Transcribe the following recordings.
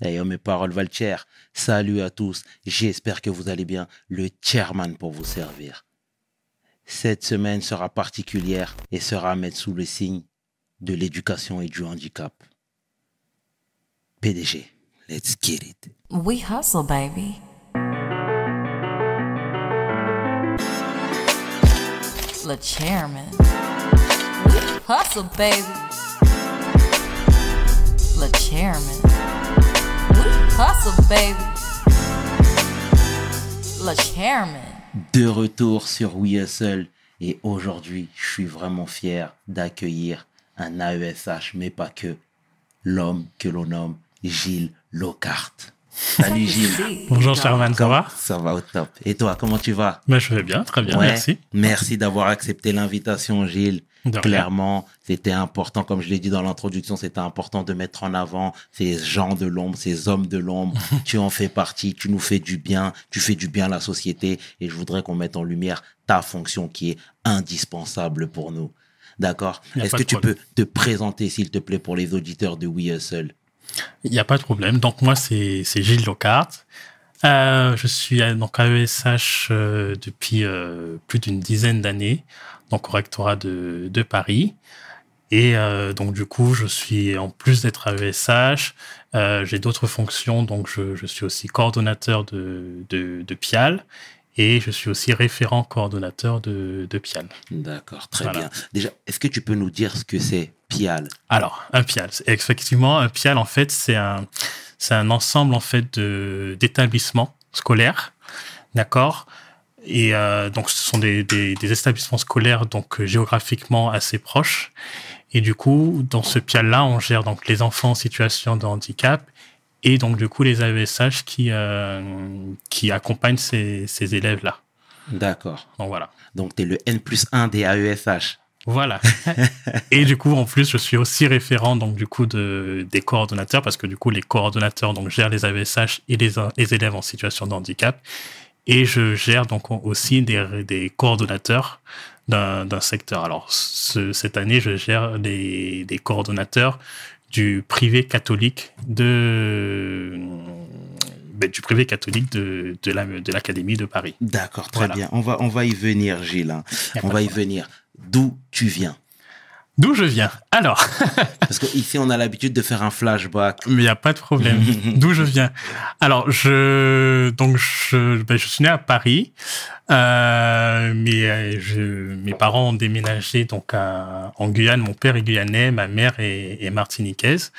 Hey, oh, mes paroles valent cher. Salut à tous. J'espère que vous allez bien. Le chairman pour vous servir. Cette semaine sera particulière et sera à mettre sous le signe de l'éducation et du handicap. PDG, let's get it. We hustle, baby. Le chairman. We hustle, baby. Le chairman. We hustle, baby. Le chairman. De retour sur We Hustle et aujourd'hui, je suis vraiment fier d'accueillir un AESH, mais pas que, l'homme que l'on nomme Gilles Lockhart. Salut Gilles. Bonjour Sherman, ça va? Ça va au top. Et toi, comment tu vas? Ben, Je vais bien, très bien, Ouais. merci. Merci d'avoir accepté l'invitation, Gilles. Clairement, c'était important, comme je l'ai dit dans l'introduction, c'était important de mettre en avant ces gens de l'ombre, ces hommes de l'ombre. tu en fais partie, tu nous fais du bien, tu fais du bien à la société et je voudrais qu'on mette en lumière ta fonction qui est indispensable pour nous. D'accord Est-ce que tu problème. peux te présenter, s'il te plaît, pour les auditeurs de We Hustle? Il n'y a pas de problème. Donc moi, c'est c'est Gilles Lockhart. Euh, je suis à- donc à ESH euh, depuis euh, plus d'une dizaine d'années, donc au rectorat de, de Paris. Et donc du coup, je suis en plus d'être à ESH, j'ai d'autres fonctions. Donc je, je suis aussi coordonnateur de, de, de PIAL et je suis aussi référent coordonnateur de, de PIAL. D'accord, très Voilà. bien. Déjà, est-ce que tu peux nous dire ce que c'est PIAL? Alors, un PIAL. Effectivement, un PIAL, en fait, c'est un, c'est un ensemble, en fait, de, d'établissements scolaires. D'accord? Et euh, donc, ce sont des, des, des établissements scolaires, donc, géographiquement assez proches. Et du coup, dans ce PIAL-là, on gère donc les enfants en situation de handicap et donc, du coup, les AESH qui, euh, qui accompagnent ces, ces élèves-là. D'accord. Donc, voilà. Donc, tu es le N plus 1 des AESH. Voilà. et du coup, en plus, je suis aussi référent donc du coup de, des coordonnateurs parce que du coup, les coordonnateurs donc gèrent les AVSH et les, les élèves en situation de handicap. Et je gère donc aussi des, des coordonnateurs d'un secteur. Alors, ce- cette année, je gère des, des coordonnateurs du privé catholique de ben, du privé catholique de, de la de l'académie de Paris. D'accord, très Voilà. bien. On va, on va y venir, Gilles. hein. On va y venir. D'où tu viens D'où je viens Alors, Parce qu'ici, on a l'habitude de faire un flashback. Mais il n'y a pas de problème. D'où je viens Alors, je donc je, ben, je suis né à Paris, euh, mais euh, je, mes parents ont déménagé donc à- en Guyane. Mon père est guyanais, ma mère est, est martiniquaise.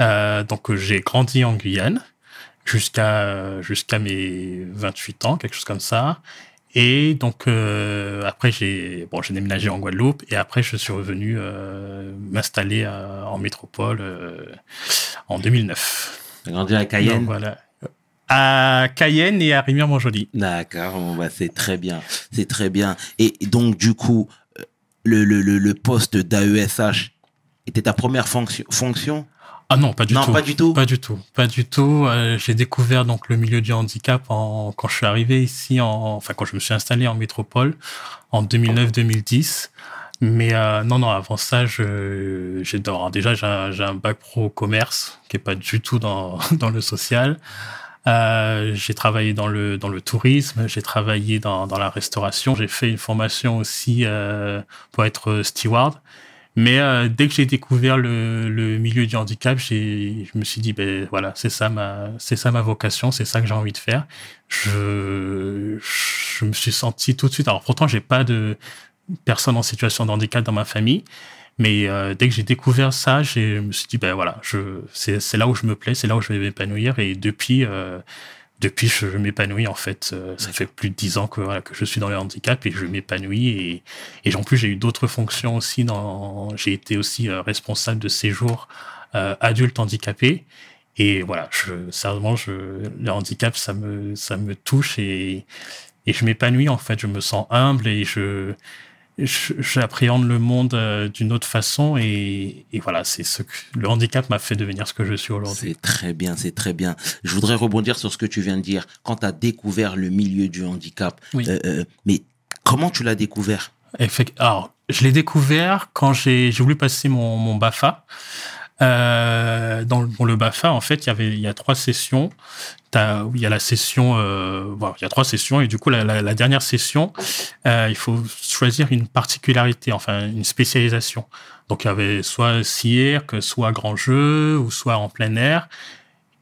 Euh, donc j'ai grandi en Guyane jusqu'à jusqu'à mes 28 ans, quelque chose comme ça. Et donc euh, après j'ai bon déménagé en Guadeloupe et après je suis revenu euh, m'installer en métropole euh, en 2009. Tu as grandi à Cayenne Donc, voilà. À Cayenne et à Rivière-Montjoly. D'accord, bon, bah, c'est très bien. C'est très bien. Et donc, du coup, le, le, le, le poste d'AESH était ta première fonction, fonction? Ah non, pas du Non, tout. pas du tout. Pas du tout. Pas du tout. Euh, j'ai découvert donc le milieu du handicap en, quand je suis arrivé ici, en, enfin quand je me suis installé en métropole en 2009-2010. Mais euh, non, non, avant ça, je, j'ai déjà j'ai un, j'ai un bac pro commerce qui est pas du tout dans, dans le social. Euh, j'ai travaillé dans le dans le tourisme, j'ai travaillé dans dans la restauration, j'ai fait une formation aussi euh, pour être steward. Mais euh, dès que j'ai découvert le, le milieu du handicap, je me suis dit, ben voilà, c'est ça ma, c'est ça ma vocation, c'est ça que j'ai envie de faire. Je, je me suis senti tout de suite. Alors pourtant, j'ai pas de personne en situation de handicap dans ma famille, mais euh, dès que j'ai découvert ça, je me suis dit, ben voilà, je, c'est, c'est là où je me plais, c'est là où je vais m'épanouir. Et depuis, euh, depuis, je, je m'épanouis en fait. Euh, ça fait plus de dix ans que, voilà, que je suis dans le handicap et je m'épanouis. Et, et en plus, j'ai eu d'autres fonctions aussi. Dans, j'ai été aussi euh, responsable de séjour euh, adulte handicapé. Et voilà, je, sérieusement, je, le handicap, ça me, ça me touche et, et je m'épanouis en fait. Je me sens humble et je- j'appréhende le monde euh, d'une autre façon. Et, et voilà, c'est ce que le handicap m'a fait devenir ce que je suis aujourd'hui. C'est très bien, c'est très bien. Je voudrais rebondir sur ce que tu viens de dire. Quand tu as découvert le milieu du handicap, Oui. euh, euh, mais comment tu l'as découvert? Alors, je l'ai découvert quand j'ai j'ai voulu passer mon, mon BAFA. Euh, dans, dans le BAFA, en fait, il y avait il y a trois sessions. Il y a la session, euh, voilà, il y a trois sessions et du coup la, la- la dernière session, euh, il faut choisir une particularité, enfin une spécialisation. Donc il y avait soit cirque, soit grand jeu ou soit en plein air.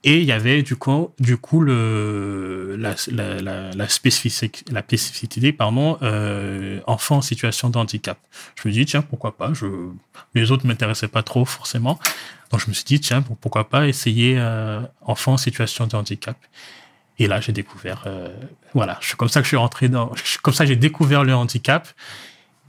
Et il y avait du coup, du coup le, la, la, la, spécificité, la pardon, euh, enfant en situation de handicap. Je me dis, tiens, pourquoi pas je... Les autres ne m'intéressaient pas trop forcément. Donc je me suis dit, tiens, pourquoi pas essayer euh, enfant en situation de handicap. Et là, j'ai découvert, euh, voilà, c'est comme ça que je suis rentré dans, comme ça j'ai découvert le handicap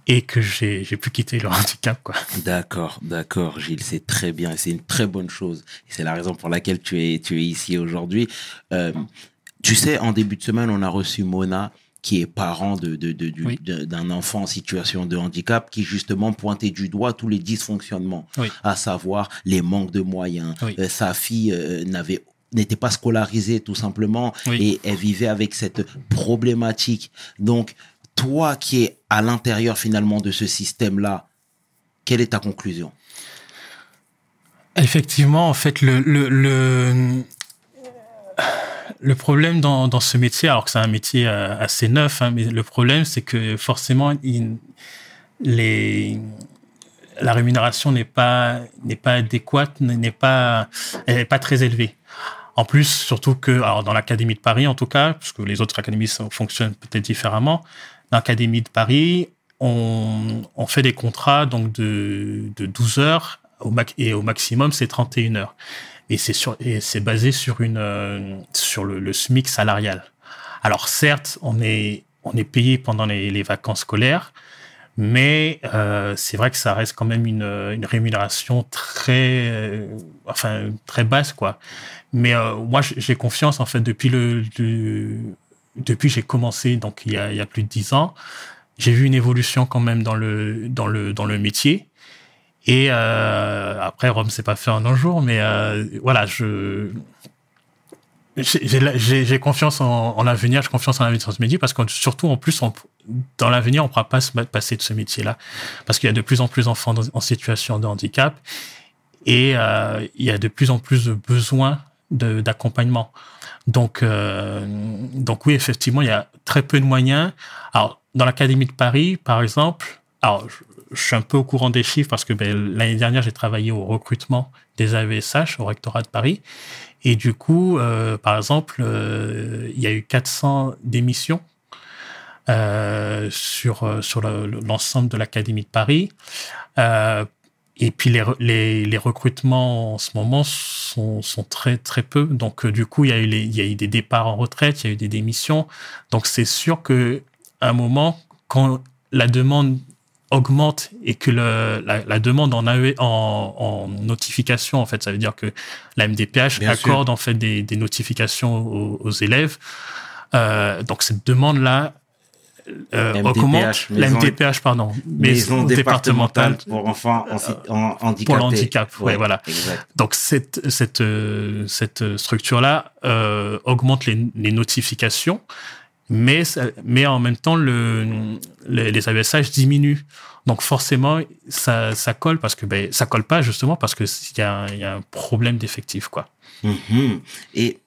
et que j'ai j'ai pu quitter le handicap, quoi. D'accord, d'accord, Gilles, c'est très bien, et c'est une très bonne chose. Et c'est la raison pour laquelle tu es, tu es ici aujourd'hui. Euh, tu sais, en début de semaine, on a reçu Mona, qui est parent de, de, de- Oui. d'un enfant en situation de handicap, qui justement pointait du doigt tous les dysfonctionnements, Oui. à savoir les manques de moyens. Oui. Euh, sa fille euh, n'avait n'était pas scolarisée tout simplement Oui. et elle vivait avec cette problématique. Donc, toi qui es à l'intérieur finalement de ce système-là, quelle est ta conclusion? Effectivement, en fait, le, le, le, problème dans, dans ce métier, alors que c'est un métier euh, assez neuf, hein, mais le problème, c'est que forcément, les, la rémunération n'est pas, n'est pas adéquate, n'est pas, elle n'est pas très élevée. En plus, surtout que, dans l'Académie de Paris, en tout cas, parce que les autres académies fonctionnent peut-être différemment, l'Académie de Paris, on, on fait des contrats donc de, de 12 heures au max, et au maximum, c'est 31 heures. Et c'est basé sur une, euh, sur le, le SMIC salarial. Alors certes, on est, on est payé pendant les, vacances scolaires, mais euh, c'est vrai que ça reste quand même une, une rémunération très, euh, enfin très basse quoi. Mais moi, j'ai confiance en fait depuis le- depuis j'ai commencé, donc il y a, plus de dix ans, j'ai vu une évolution quand même dans le dans le dans le métier. Et euh, après, Rome s'est pas fait en un jour, mais euh, voilà, je j'ai- confiance en, en l'avenir, j'ai confiance en l'avenir de ce métier parce que surtout en plus, dans l'avenir, on ne pourra pas se passer de ce métier-là parce qu'il y a de plus en plus d'enfants en situation de handicap et euh, il y a de plus en plus de besoins d'accompagnement. Donc, euh, donc oui, effectivement, il y a très peu de moyens. Alors, dans l'Académie de Paris, par exemple, alors, je, suis un peu au courant des chiffres parce que ben, l'année dernière, j'ai travaillé au recrutement des AVSH au rectorat de Paris. Et du coup, euh, par exemple, euh, il y a eu 400 démissions sur, sur le- le- l'ensemble de l'Académie de Paris. Et puis les, re- les, les recrutements en ce moment sont, sont très très peu. Donc euh, du coup, il y, a eu les, il y a eu des départs en retraite, il y a eu des démissions. Donc c'est sûr que à un moment, quand la demande augmente et que le, la, la demande en, AE en, en notification, en fait, ça veut dire que la MDPH Bien sûr. accorde en fait des, des notifications aux, aux élèves. Euh, donc cette demande-là euh, MDPH, augmente. La maison- MDPH, pardon, Maison départementale pour enfants en, handicapés. pour le handicap, ouais, voilà. Exact. Donc cette cette euh, cette structure là euh, augmente les, les notifications, mais mais en même temps le les, les AVSH diminuent. Donc forcément ça ça colle parce que ben ça colle pas justement parce que il y a un- il y a un problème d'effectif quoi. Mhm. Et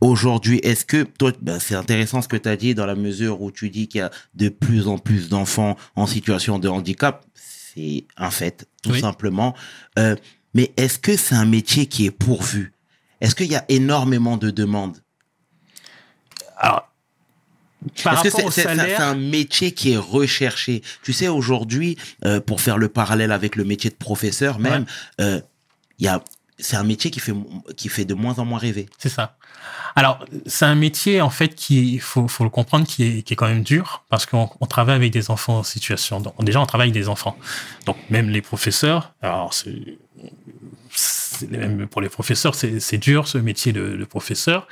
aujourd'hui, est-ce que toi, ben, c'est intéressant ce que tu as dit dans la mesure où tu dis qu'il y a de plus en plus d'enfants en situation de handicap? C'est un fait, tout Oui. simplement. Euh, mais est-ce que c'est un métier qui est pourvu? Est-ce qu'il y a énormément de demandes? Alors par Est-ce que c'est un métier qui est recherché? Tu sais, aujourd'hui, euh, pour faire le parallèle avec le métier de professeur même, euh, il y a, c'est un métier qui fait, qui fait de moins en moins rêver. C'est ça. Alors, c'est un métier, en fait, qui, faut, faut le comprendre, qui est, qui est quand même dur, parce qu'on on travaille avec des enfants en situation. de- déjà, on travaille avec des enfants. Donc, même les professeurs, alors, c'est, même pour les professeurs, c'est, dur, ce métier de, professeur.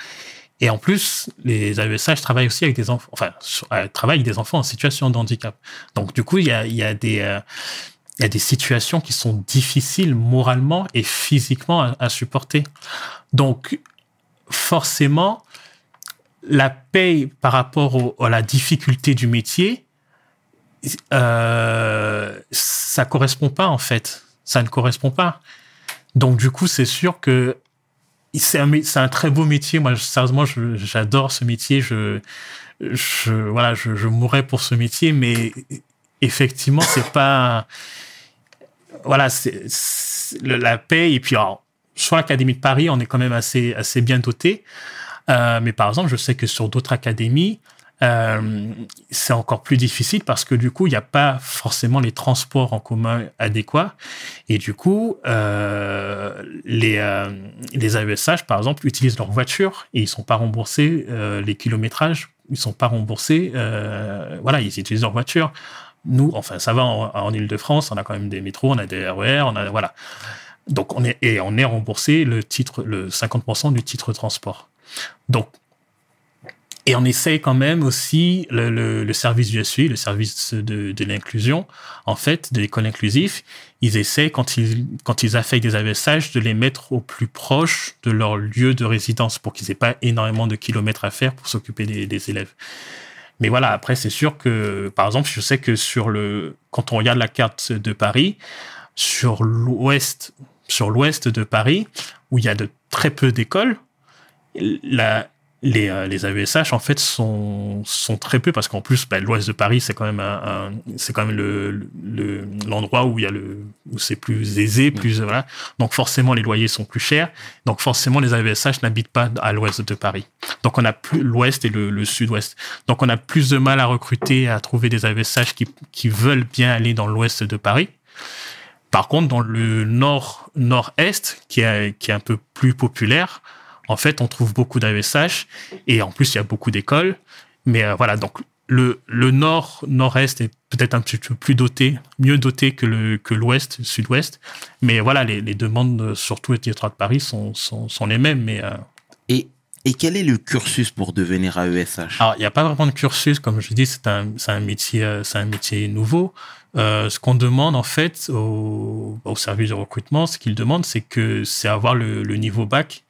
Et en plus, les AESH travaillent aussi avec des enfants, enfin, euh, travaillent avec des enfants en situation de handicap. Donc, du coup, il y a, y a des, euh, il y a des situations qui sont difficiles moralement et physiquement à, supporter. Donc, forcément, la paye par rapport à la difficulté du métier, euh, ça correspond pas en fait. ça ne correspond pas. Donc du coup, c'est sûr que c'est un, un très beau métier. Moi, sérieusement, j'adore ce métier. Je, je, voilà, je mourrais pour ce métier, mais effectivement, c'est pas, voilà, c'est, la paix. Et puis, alors, sur l'Académie de Paris, on est quand même assez, assez bien doté. Euh, mais par exemple, je sais que sur d'autres académies, euh, c'est encore plus difficile parce que du coup, il n'y a pas forcément les transports en commun adéquats. Et du coup, euh, les, les AESH, par exemple, utilisent leur voiture et ils sont pas remboursés les kilométrages. Ils sont pas remboursés. voilà, ils utilisent leur voiture. Nous, enfin, ça va en, Ile-de-France, on a quand même des métros, on a des RER, on a voilà. Donc on est et on est remboursé le titre, le 50% du titre transport. Donc et on essaye quand même aussi le, service du SUI, le service de, l'inclusion, en fait, de l'école inclusive, ils essayent, quand ils, quand ils affectent des AVSH, de les mettre au plus proche de leur lieu de résidence pour qu'ils aient pas énormément de kilomètres à faire pour s'occuper des élèves. Mais voilà, après, c'est sûr que, par exemple, je sais que sur le, quand on regarde la carte de Paris, sur l'ouest, sur l'ouest de Paris, où il y a de très peu d'écoles, la, les, euh, les AESH en fait sont, sont très peu parce qu'en plus bah, l'ouest de Paris c'est quand même un, un- c'est quand même le le- l'endroit où il y a le où c'est plus aisé plus voilà. Donc forcément les loyers sont plus chers. Donc forcément les AESH n'habitent pas à l'ouest de Paris. Donc on a plus l'ouest et le, le sud-ouest. Donc on a plus de mal à recruter à trouver des AESH qui qui veulent bien aller dans l'ouest de Paris. Par contre, dans le nord nord-est, qui est, qui est un peu plus populaire, en fait, on trouve beaucoup d'AESH et en plus, il y a beaucoup d'écoles. Mais euh, voilà, donc le, le nord nord-est est peut-être un petit peu plus doté, mieux doté que le que l'ouest, sud-ouest. Mais voilà, les, les demandes, euh, surtout au territoire de Paris, sont, sont, sont les mêmes. Mais euh, Et, et quel est le cursus pour devenir AESH alors, il n'y a pas vraiment de cursus, comme je dis, c'est un, c'est un métier, c'est un métier nouveau. Euh, ce qu'on demande en fait au, au service de recrutement, ce qu'ils demandent, c'est que c'est avoir le, le niveau bac.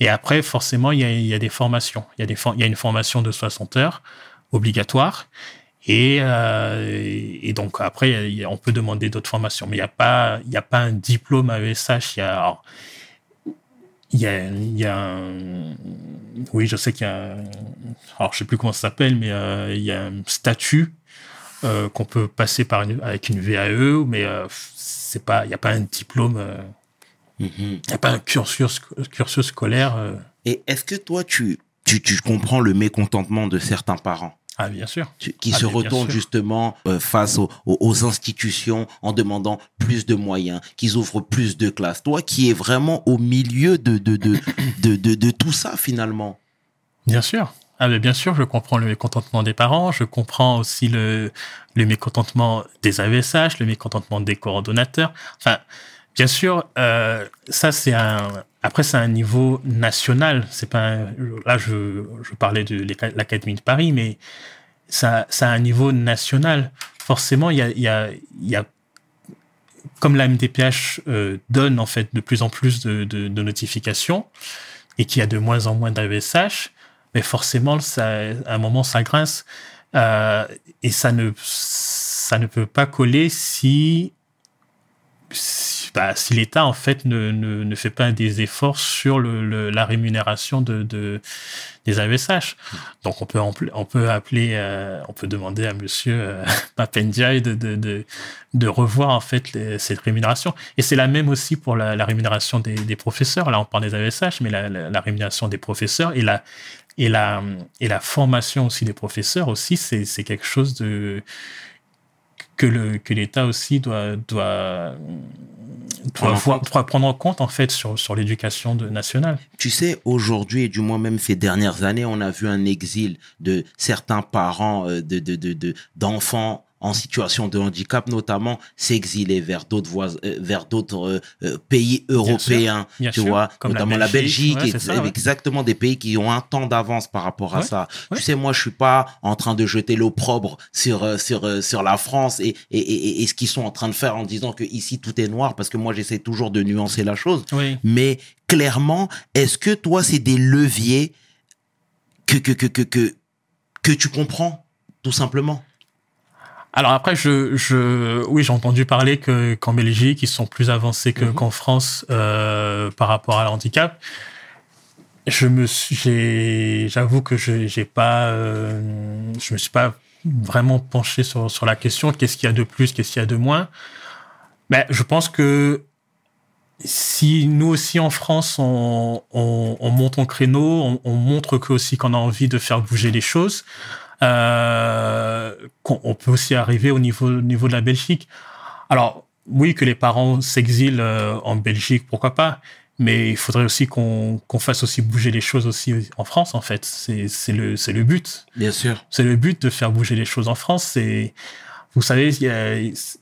Et après, forcément, il y a, des formations. Il y a une formation de 60 heures obligatoire. Et, euh, donc après, on peut demander d'autres formations, mais il n'y a pas, un diplôme AESH. Il il y a, un- oui, je sais qu'il y a, alors je sais plus comment ça s'appelle, mais euh, il y a un statut euh, qu'on peut passer par avec une VAE, mais euh, il n'y a pas un diplôme, euh, Mhm. Il n'y a pas un cursus, cursus scolaire. euh. Et est-ce que toi, tu, tu, tu comprends le mécontentement de certains parents? Ah, bien sûr. tu- qui Ah, se retournent justement euh, face aux, aux- aux institutions en demandant plus de moyens, qu'ils ouvrent plus de classes. Toi qui es vraiment au milieu de, de, de, de, de, de tout ça finalement. Bien sûr. Ah, mais bien sûr, je comprends le mécontentement des parents, je comprends aussi le, le mécontentement des AVSH, le mécontentement des coordonnateurs. Enfin, bien sûr, euh, ça c'est un. Après, c'est un niveau national. C'est pas là, je, parlais de l'académie de Paris, mais ça, ça a un niveau national. Forcément, il y a, comme la MDPH euh, donne en fait de plus en plus de notifications et qu'il y a de moins en moins d'AVSH, mais forcément, ça, à un moment, ça grince. Euh, et ça ne, ça ne peut pas coller si, si, bah, si l'État, en fait, ne, ne, ne fait pas des efforts sur le, la rémunération de, de, des AVSH. Donc, on peut, on peut appeler, euh, on peut demander à monsieur euh, Papendiaï de, de, de, revoir, en fait, cette rémunération. Et c'est la même aussi pour la, rémunération des, professeurs. Là, on parle des AVSH, mais la, la, rémunération des professeurs et la, et la, et la formation aussi des professeurs aussi, c'est, c'est quelque chose de, que que l'État aussi doit, doit, Prendre en doit prendre en compte, en fait, sur, sur l'éducation nationale. Tu sais, aujourd'hui, et du moins même ces dernières années, on a vu un exil de certains parents euh, de, de, de, de- d'enfants en situation de handicap, notamment, s'exiler vers d'autres voies, euh, vers d'autres euh, euh, pays européens, bien tu sûr. vois, Comme la notamment la Belgique, Belgique, ouais, ça, ouais. exactement des pays qui ont un temps d'avance par rapport à Ouais, ça. Tu sais, moi, je suis pas en train de jeter l'opprobre sur sur sur la France et et, et, et ce qu'ils sont en train de faire en disant que ici tout est noir, parce que moi, j'essaie toujours de nuancer la chose. Oui. Mais clairement, est-ce que toi, c'est des leviers que, que, que, que, que, que tu comprends, tout simplement? Alors après, je, je, oui, j'ai entendu parler que qu'en Belgique, ils sont plus avancés que, qu'en France euh, par rapport à l'handicap. Je me suis, j'ai- j'avoue que je j'ai pas, euh, je me suis pas vraiment penché sur sur la question. Qu'est-ce qu'il y a de plus, qu'est-ce qu'il y a de moins Mais je pense que si nous aussi en France on, on, on monte en créneau, on, on montre que aussi qu'on a envie de faire bouger les choses, euh, qu'on on peut aussi arriver au niveau, au niveau de la Belgique. Alors oui, que les parents s'exilent euh, en Belgique, pourquoi pas, mais il faudrait aussi qu'on qu'on fasse aussi bouger les choses aussi en France en fait. C'est c'est le c'est le but. Bien sûr. C'est le but de faire bouger les choses en France. C'est, vous savez, il y a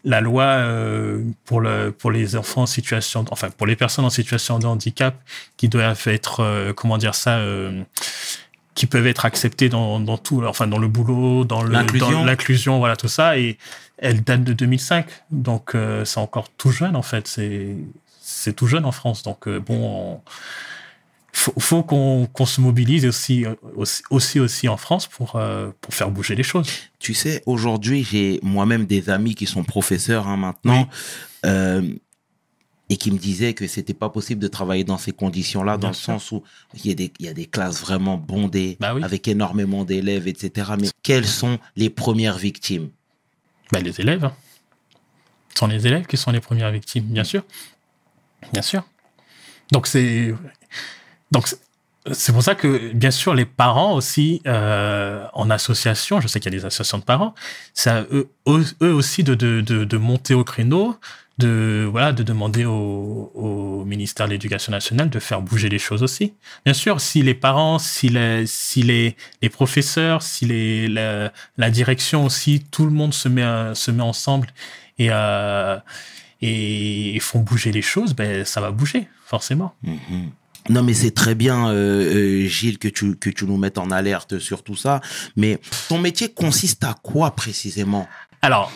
la loi euh, pour le pour les enfants en situation, enfin pour les personnes en situation de handicap qui doivent être, euh, comment dire ça, euh, qui peuvent être acceptées dans dans tout, enfin dans le boulot, dans L'inclusion. voilà tout ça. Et elle date de 2005, donc euh, c'est encore tout jeune en fait. C'est c'est tout jeune en France, donc euh, bon. on- faut, faut qu'on qu'on se mobilise aussi, euh, aussi, aussi, aussi en France pour, euh, pour faire bouger les choses. Tu sais, aujourd'hui, j'ai moi-même des amis qui sont professeurs hein, maintenant euh, et qui me disaient que c'était pas possible de travailler dans ces conditions-là, dans le sens où il y, a des, il y a des classes vraiment bondées, Bah oui. avec énormément d'élèves, etc. Mais quelles sont les premières victimes? Bah, les élèves. hein. Ce sont les élèves qui sont les premières victimes, bien sûr. Bien sûr. Donc, c'est. Donc, c'est- pour ça que, bien sûr, les parents aussi, euh, en association, je sais qu'il y a des associations de parents, c'est à eux, aussi de, de, de, monter au créneau, de, voilà, de demander au, ministère de l'Éducation nationale de faire bouger les choses aussi. Bien sûr, si les parents, si les, si les, les professeurs, si les, la, direction aussi, tout le monde se met, se met ensemble et, euh, et font bouger les choses, ben, ça va bouger, forcément. Mhm. Non, mais c'est très bien, euh, euh, Gilles, que tu, que tu nous mettes en alerte sur tout ça. Mais ton métier consiste à quoi précisément? Alors,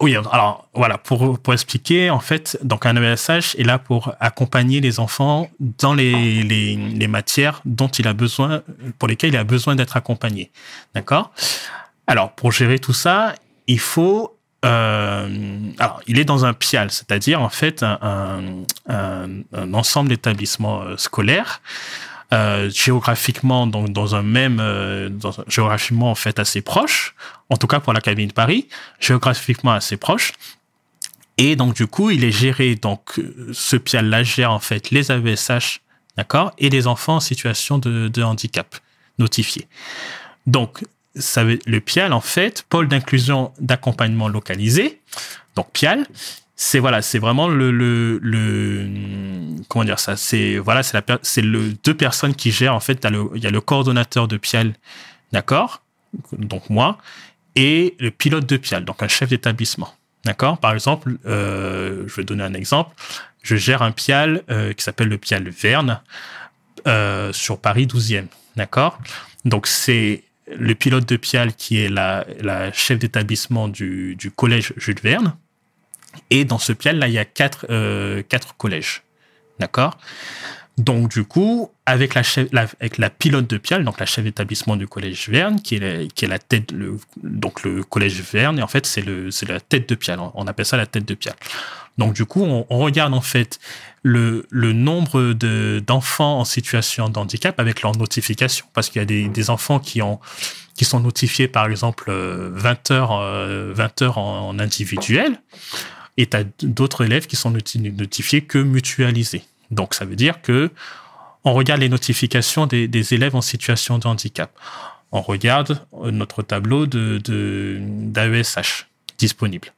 oui, alors voilà, pour, pour expliquer, en fait, donc un ESH est là pour accompagner les enfants dans les, les, les matières dont il a besoin, pour lesquelles il a besoin d'être accompagné. D'accord? Alors, pour gérer tout ça, il faut. Euh, alors, il est dans un PIAL, c'est-à-dire en fait un, un, un, ensemble d'établissements euh, scolaires euh, géographiquement donc dans un même euh, dans, géographiquement en fait assez proche en tout cas pour la cabine de Paris géographiquement assez proche. Et donc du coup il est géré donc euh, ce PIAL là gère en fait les AVSH d'accord et les enfants en situation de, de handicap notifiés. Donc le PIAL en fait pôle d'inclusion d'accompagnement localisé donc PIAL c'est voilà, c'est vraiment le, comment dire ça, c'est voilà, c'est la c'est le deux personnes qui gèrent en fait, il y a le coordonnateur de Pial, d'accord, donc moi, et le pilote de Pial, donc un chef d'établissement, d'accord. Par exemple, euh, je vais donner un exemple, je gère un Pial euh, qui s'appelle le Pial Verne euh, sur Paris 12e, d'accord. Donc c'est le pilote de Pial qui est la, chef d'établissement du, collège Jules Verne. Et dans ce PIAL, là, il y a quatre, euh, collèges. D'accord? Donc, du coup, avec la, chef, la, pilote de PIAL, donc la chef d'établissement du collège Verne, qui est la, tête, le, donc le collège Verne, et en fait, c'est la tête de PIAL. On appelle ça la tête de PIAL. Donc, du coup, on, on regarde en fait le, le nombre de- d'enfants en situation de handicap avec leur notification, parce qu'il y a des, des enfants qui ont qui sont notifiés par exemple euh, 20 heures, euh, 20 heures en, en individuel, et tu as d'autres élèves qui sont noti- notifiés que mutualisés. Donc ça veut dire que on regarde les notifications des, des élèves en situation de handicap. On regarde euh, notre tableau de, de, d'AESH disponible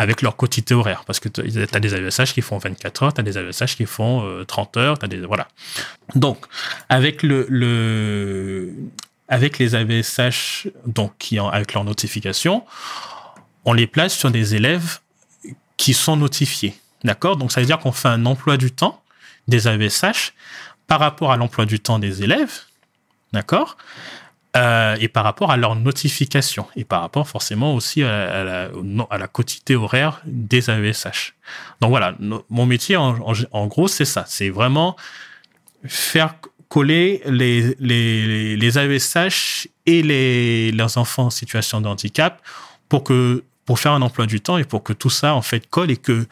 avec leur quotité horaire. Parce que tu as des AESH qui font 24 heures, tu as des AESH qui font euh, 30 heures, t'as des, voilà. Donc, avec le, le avec les AVSH, donc qui avec leur notification, on les place sur des élèves qui sont notifiés. D'accord? Donc, ça veut dire qu'on fait un emploi du temps des AVSH par rapport à l'emploi du temps des élèves. D'accord? Euh, et par rapport à leur notification et par rapport forcément aussi à, la, à quotité horaire des AESH. Donc voilà, mon métier en, gros c'est ça, c'est vraiment faire coller les, AESH et les, leurs enfants en situation de handicap pour que pour faire un emploi du temps et pour que tout ça en fait colle et que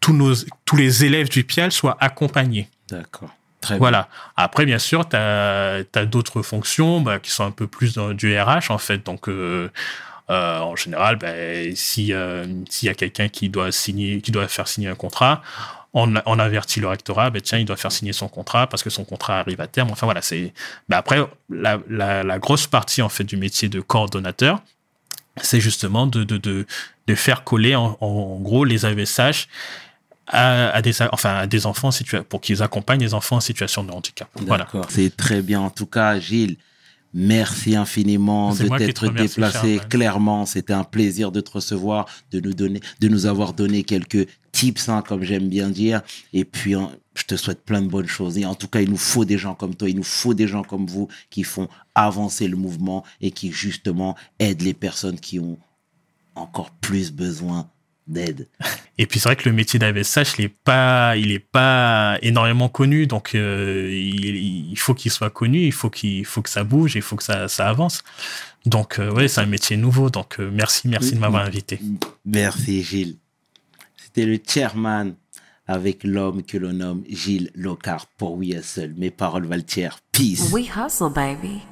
tous nos tous les élèves du PIAL soient accompagnés. D'accord. Voilà. Après, bien sûr, tu as, d'autres fonctions bah, qui sont un peu plus du RH, en fait. Donc, euh, euh, en général, bah, si, euh, s'il y a quelqu'un qui doit signer, qui doit faire signer un contrat, on, avertit le rectorat, bah, tiens, il doit faire signer son contrat parce que son contrat arrive à terme. Enfin, voilà, c'est, bah, après, la, la, grosse partie, en fait, du métier de coordonnateur, c'est justement de, de, de, de faire coller, en, en gros, les AESH à, à, des, enfin, à des enfants pour qu'ils accompagnent les enfants en situation de handicap. Voilà. C'est très bien. En tout cas, Gilles, merci infiniment de t'être déplacé. Charles. Clairement, c'était un plaisir de te recevoir, de nous donner, de nous avoir donné quelques tips, hein, comme j'aime bien dire. Et puis, hein, je te souhaite plein de bonnes choses. Et en tout cas, il nous faut des gens comme toi, il nous faut des gens comme vous qui font avancer le mouvement et qui justement aident les personnes qui ont encore plus besoin d'aide. Et puis c'est vrai que le métier d'AVSH, il est pas, il est pas énormément connu, donc euh, il, il faut qu'il soit connu, il faut qu'il faut que ça bouge, il faut que ça, ça avance. Donc euh, ouais, c'est un métier nouveau. Donc euh, merci, merci de m'avoir invité. Merci Gilles. C'était le chairman avec l'homme que l'on nomme Gilles Lockhart pour We Hustle. Mes paroles valent tiers. Peace. We hustle, baby.